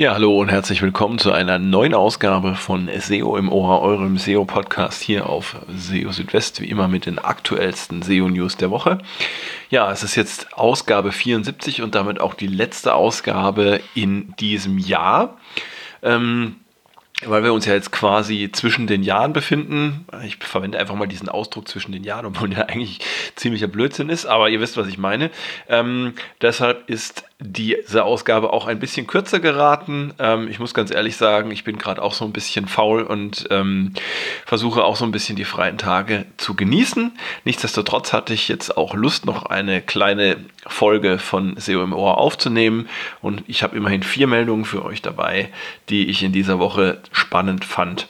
Ja, hallo und herzlich willkommen zu einer neuen Ausgabe von SEO im Ohr, eurem SEO-Podcast hier auf SEO Südwest, wie immer mit den aktuellsten SEO-News der Woche. Ja, es ist jetzt Ausgabe 74 und damit auch die letzte Ausgabe in diesem Jahr. Ähm, weil wir uns ja jetzt quasi zwischen den Jahren befinden. Ich verwende einfach mal diesen Ausdruck zwischen den Jahren, obwohl der eigentlich ziemlicher Blödsinn ist, aber ihr wisst, was ich meine. Ähm, deshalb ist diese Ausgabe auch ein bisschen kürzer geraten. Ähm, ich muss ganz ehrlich sagen, ich bin gerade auch so ein bisschen faul und ähm, versuche auch so ein bisschen die freien Tage zu genießen. Nichtsdestotrotz hatte ich jetzt auch Lust, noch eine kleine Folge von SEO im Ohr aufzunehmen und ich habe immerhin vier Meldungen für euch dabei, die ich in dieser Woche spannend fand.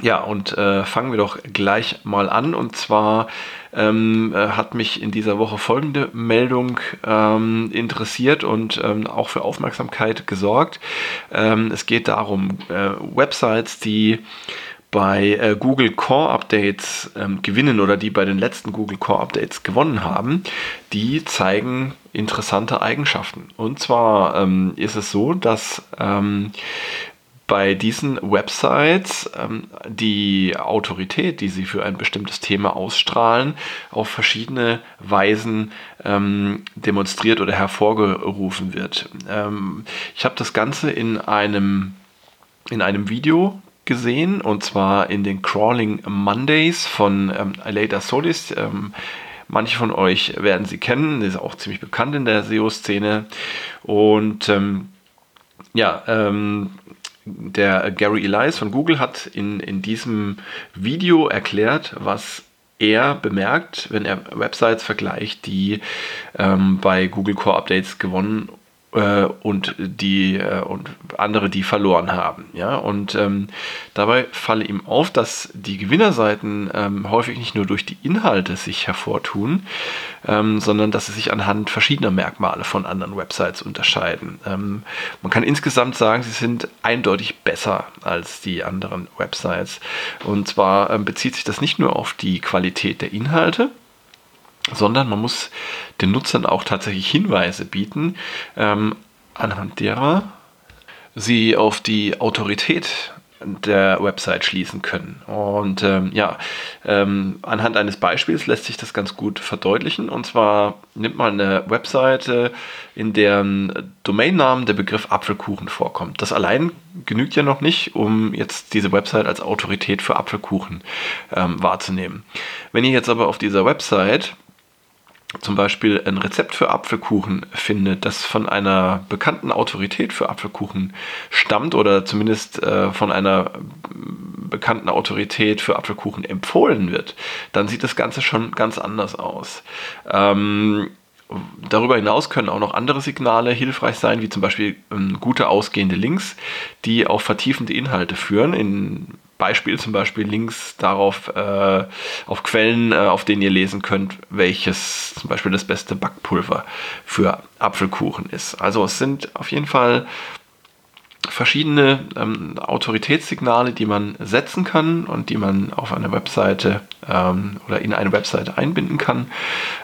Ja, und äh, fangen wir doch gleich mal an. Und zwar ähm, äh, hat mich in dieser Woche folgende Meldung ähm, interessiert und ähm, auch für Aufmerksamkeit gesorgt. Ähm, es geht darum, äh, Websites, die bei äh, Google Core Updates ähm, gewinnen oder die bei den letzten Google Core Updates gewonnen haben, die zeigen interessante Eigenschaften. Und zwar ähm, ist es so, dass ähm, bei diesen Websites ähm, die Autorität, die sie für ein bestimmtes Thema ausstrahlen, auf verschiedene Weisen ähm, demonstriert oder hervorgerufen wird. Ähm, ich habe das Ganze in einem, in einem Video gesehen und zwar in den Crawling Mondays von ähm, Aleida Solis. Ähm, manche von euch werden sie kennen, sie ist auch ziemlich bekannt in der SEO-Szene und ähm, ja, ähm, der Gary Elias von Google hat in, in diesem Video erklärt, was er bemerkt, wenn er Websites vergleicht, die ähm, bei Google Core Updates gewonnen und die äh, und andere, die verloren haben. Ja, und ähm, dabei falle ihm auf, dass die Gewinnerseiten ähm, häufig nicht nur durch die Inhalte sich hervortun, ähm, sondern dass sie sich anhand verschiedener Merkmale von anderen Websites unterscheiden. Ähm, man kann insgesamt sagen, sie sind eindeutig besser als die anderen Websites. Und zwar ähm, bezieht sich das nicht nur auf die Qualität der Inhalte, sondern man muss den Nutzern auch tatsächlich Hinweise bieten, ähm, anhand derer sie auf die Autorität der Website schließen können. Und ähm, ja, ähm, anhand eines Beispiels lässt sich das ganz gut verdeutlichen. Und zwar nimmt man eine Webseite, in deren Domainnamen der Begriff Apfelkuchen vorkommt. Das allein genügt ja noch nicht, um jetzt diese Website als Autorität für Apfelkuchen ähm, wahrzunehmen. Wenn ihr jetzt aber auf dieser Website zum Beispiel ein Rezept für Apfelkuchen findet, das von einer bekannten Autorität für Apfelkuchen stammt oder zumindest äh, von einer bekannten Autorität für Apfelkuchen empfohlen wird, dann sieht das Ganze schon ganz anders aus. Ähm, Darüber hinaus können auch noch andere Signale hilfreich sein, wie zum Beispiel ähm, gute ausgehende Links, die auf vertiefende Inhalte führen. In Beispiel zum Beispiel Links darauf, äh, auf Quellen, äh, auf denen ihr lesen könnt, welches zum Beispiel das beste Backpulver für Apfelkuchen ist. Also es sind auf jeden Fall verschiedene ähm, Autoritätssignale, die man setzen kann und die man auf eine Webseite ähm, oder in eine Webseite einbinden kann.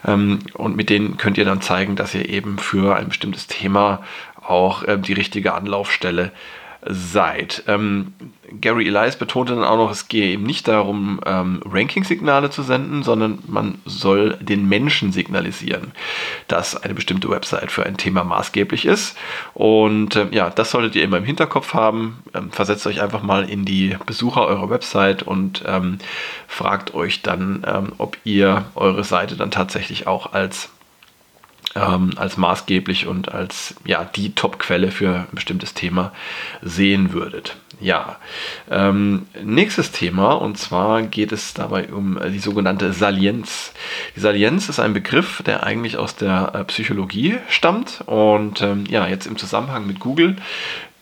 Ähm, und mit denen könnt ihr dann zeigen, dass ihr eben für ein bestimmtes Thema auch äh, die richtige Anlaufstelle seid. Ähm, Gary Elias betonte dann auch noch, es gehe eben nicht darum, ähm, Ranking-Signale zu senden, sondern man soll den Menschen signalisieren, dass eine bestimmte Website für ein Thema maßgeblich ist. Und äh, ja, das solltet ihr immer im Hinterkopf haben. Ähm, versetzt euch einfach mal in die Besucher eurer Website und ähm, fragt euch dann, ähm, ob ihr eure Seite dann tatsächlich auch als ähm, als maßgeblich und als ja, die Top-Quelle für ein bestimmtes Thema sehen würdet. Ja, ähm, nächstes Thema und zwar geht es dabei um die sogenannte Salienz. Die Salienz ist ein Begriff, der eigentlich aus der äh, Psychologie stammt und ähm, ja, jetzt im Zusammenhang mit Google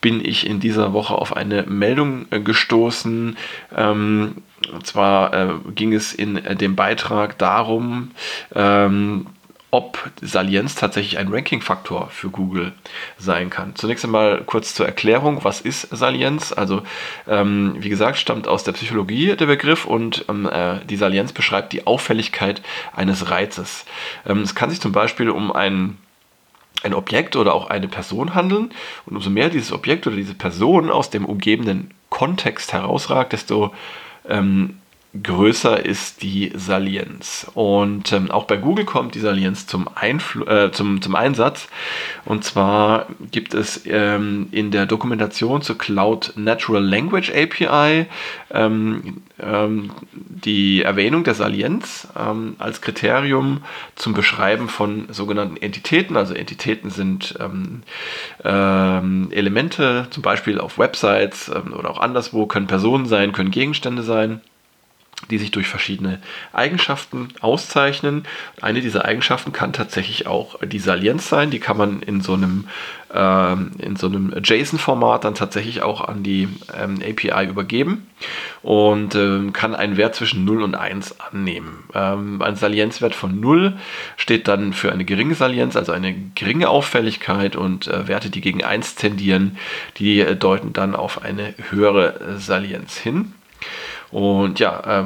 bin ich in dieser Woche auf eine Meldung äh, gestoßen. Ähm, und zwar äh, ging es in äh, dem Beitrag darum, ähm, ob Salienz tatsächlich ein Ranking-Faktor für Google sein kann. Zunächst einmal kurz zur Erklärung, was ist Salienz? Also ähm, wie gesagt, stammt aus der Psychologie der Begriff und ähm, äh, die Salienz beschreibt die Auffälligkeit eines Reizes. Ähm, es kann sich zum Beispiel um einen ein Objekt oder auch eine Person handeln. Und umso mehr dieses Objekt oder diese Person aus dem umgebenden Kontext herausragt, desto ähm, größer ist die Salienz. Und ähm, auch bei Google kommt die Salienz zum, Einfl äh, zum, zum Einsatz. Und zwar gibt es ähm, in der Dokumentation zur Cloud Natural Language API ähm, ähm, die Erwähnung der Salienz ähm, als Kriterium zum Beschreiben von sogenannten Entitäten. Also Entitäten sind ähm, Elemente, zum Beispiel auf Websites oder auch anderswo, können Personen sein, können Gegenstände sein die sich durch verschiedene Eigenschaften auszeichnen. Eine dieser Eigenschaften kann tatsächlich auch die Salienz sein. Die kann man in so einem, ähm, so einem JSON-Format dann tatsächlich auch an die ähm, API übergeben und ähm, kann einen Wert zwischen 0 und 1 annehmen. Ähm, ein Salienzwert von 0 steht dann für eine geringe Salienz, also eine geringe Auffälligkeit und äh, Werte, die gegen 1 tendieren, die äh, deuten dann auf eine höhere Salienz hin. Und ja, äh,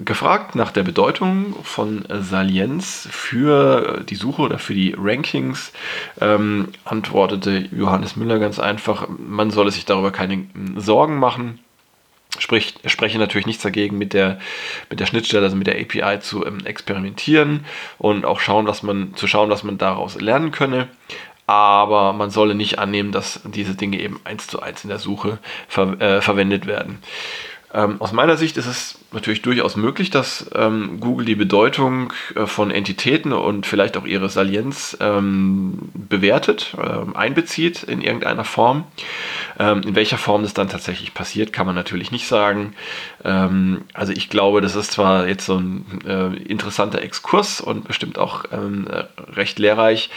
gefragt nach der Bedeutung von Salienz für die Suche oder für die Rankings, ähm, antwortete Johannes Müller ganz einfach, man solle sich darüber keine Sorgen machen. Sprich, spreche natürlich nichts dagegen, mit der, mit der Schnittstelle, also mit der API zu ähm, experimentieren und auch schauen, was man, zu schauen, was man daraus lernen könne. Aber man solle nicht annehmen, dass diese Dinge eben eins zu eins in der Suche ver äh, verwendet werden. Ähm, aus meiner Sicht ist es natürlich durchaus möglich, dass ähm, Google die Bedeutung äh, von Entitäten und vielleicht auch ihre Salienz ähm, bewertet, äh, einbezieht in irgendeiner Form. Ähm, in welcher Form das dann tatsächlich passiert, kann man natürlich nicht sagen. Ähm, also ich glaube, das ist zwar jetzt so ein äh, interessanter Exkurs und bestimmt auch ähm, recht lehrreich,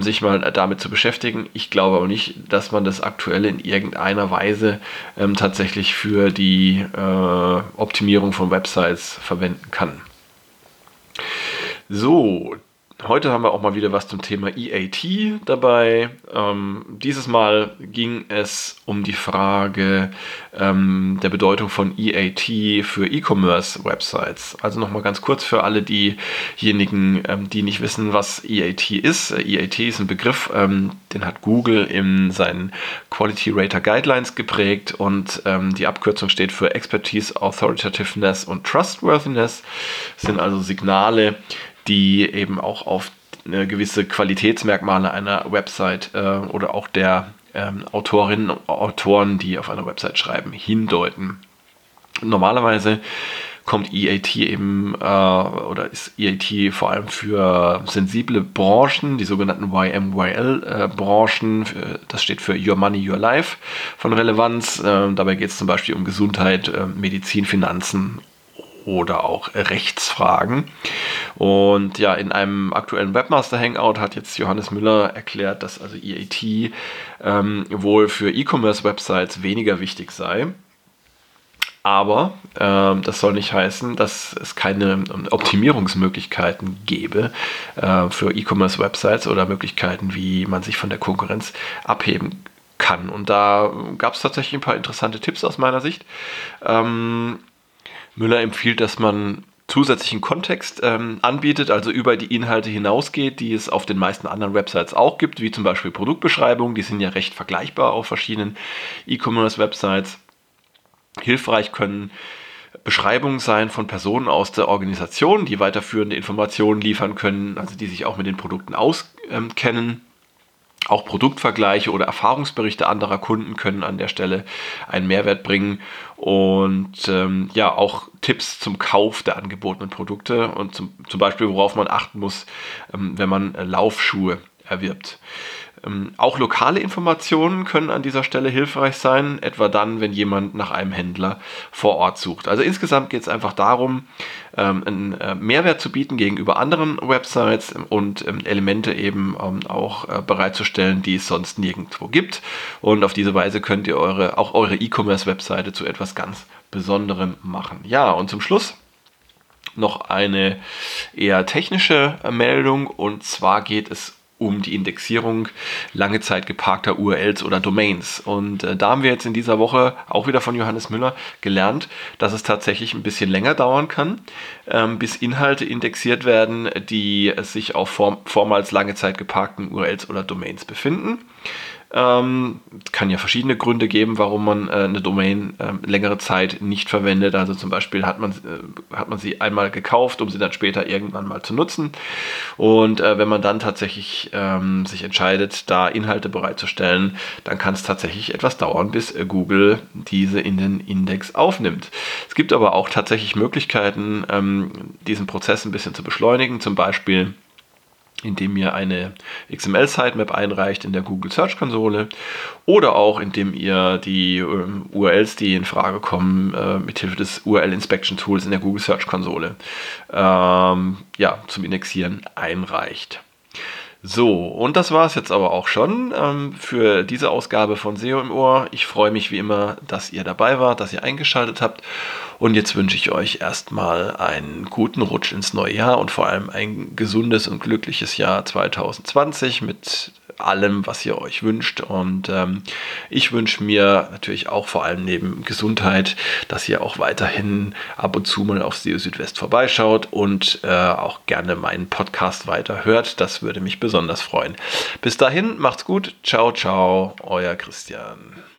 sich mal damit zu beschäftigen. Ich glaube aber nicht, dass man das aktuell in irgendeiner Weise tatsächlich für die äh, Optimierung von Websites verwenden kann. So, Heute haben wir auch mal wieder was zum Thema EAT dabei. Ähm, dieses Mal ging es um die Frage ähm, der Bedeutung von EAT für E-Commerce-Websites. Also nochmal ganz kurz für alle diejenigen, ähm, die nicht wissen, was EAT ist. EAT ist ein Begriff, ähm, den hat Google in seinen Quality Rater Guidelines geprägt und ähm, die Abkürzung steht für Expertise, Authoritativeness und Trustworthiness. Das sind also Signale, die eben auch auf äh, gewisse Qualitätsmerkmale einer Website äh, oder auch der ähm, Autorinnen und Autoren, die auf einer Website schreiben, hindeuten. Normalerweise kommt EAT eben äh, oder ist EAT vor allem für sensible Branchen, die sogenannten YMYL-Branchen, äh, das steht für Your Money, Your Life, von Relevanz. Äh, dabei geht es zum Beispiel um Gesundheit, äh, Medizin, Finanzen oder auch Rechtsfragen. Und ja, in einem aktuellen Webmaster Hangout hat jetzt Johannes Müller erklärt, dass also EAT ähm, wohl für E-Commerce-Websites weniger wichtig sei. Aber äh, das soll nicht heißen, dass es keine Optimierungsmöglichkeiten gäbe äh, für E-Commerce-Websites oder Möglichkeiten, wie man sich von der Konkurrenz abheben kann. Und da gab es tatsächlich ein paar interessante Tipps aus meiner Sicht. Ähm, Müller empfiehlt, dass man zusätzlichen Kontext ähm, anbietet, also über die Inhalte hinausgeht, die es auf den meisten anderen Websites auch gibt, wie zum Beispiel Produktbeschreibungen, die sind ja recht vergleichbar auf verschiedenen E-Commerce-Websites. Hilfreich können Beschreibungen sein von Personen aus der Organisation, die weiterführende Informationen liefern können, also die sich auch mit den Produkten auskennen. Auch Produktvergleiche oder Erfahrungsberichte anderer Kunden können an der Stelle einen Mehrwert bringen und ähm, ja auch Tipps zum Kauf der angebotenen Produkte und zum, zum Beispiel worauf man achten muss, ähm, wenn man äh, Laufschuhe erwirbt. Ähm, auch lokale Informationen können an dieser Stelle hilfreich sein, etwa dann, wenn jemand nach einem Händler vor Ort sucht. Also insgesamt geht es einfach darum, ähm, einen äh, Mehrwert zu bieten gegenüber anderen Websites und ähm, Elemente eben auch äh, bereitzustellen, die es sonst nirgendwo gibt. Und auf diese Weise könnt ihr eure, auch eure E-Commerce-Webseite zu etwas ganz Besonderem machen. Ja, und zum Schluss noch eine eher technische Meldung und zwar geht es um die Indexierung lange Zeit geparkter URLs oder Domains. Und äh, da haben wir jetzt in dieser Woche auch wieder von Johannes Müller gelernt, dass es tatsächlich ein bisschen länger dauern kann, ähm, bis Inhalte indexiert werden, die sich auf vorm vormals lange Zeit geparkten URLs oder Domains befinden. Ähm, kann ja verschiedene Gründe geben, warum man äh, eine Domain äh, längere Zeit nicht verwendet. Also zum Beispiel hat man, äh, hat man sie einmal gekauft, um sie dann später irgendwann mal zu nutzen. Und äh, wenn man dann tatsächlich ähm, sich entscheidet, da Inhalte bereitzustellen, dann kann es tatsächlich etwas dauern, bis äh, Google diese in den Index aufnimmt. Es gibt aber auch tatsächlich Möglichkeiten, ähm, diesen Prozess ein bisschen zu beschleunigen. Zum Beispiel indem ihr eine XML-Sitemap einreicht in der Google Search Konsole oder auch indem ihr die ähm, URLs, die in Frage kommen, äh, mithilfe des URL Inspection Tools in der Google Search Konsole ähm, ja, zum Indexieren einreicht. So, und das war es jetzt aber auch schon ähm, für diese Ausgabe von SEO im Ohr. Ich freue mich wie immer, dass ihr dabei wart, dass ihr eingeschaltet habt. Und jetzt wünsche ich euch erstmal einen guten Rutsch ins neue Jahr und vor allem ein gesundes und glückliches Jahr 2020 mit allem, was ihr euch wünscht. Und ähm, ich wünsche mir natürlich auch vor allem neben Gesundheit, dass ihr auch weiterhin ab und zu mal auf SEO Südwest vorbeischaut und äh, auch gerne meinen Podcast weiter hört. Das würde mich besonders freuen. Bis dahin, macht's gut. Ciao, ciao, euer Christian.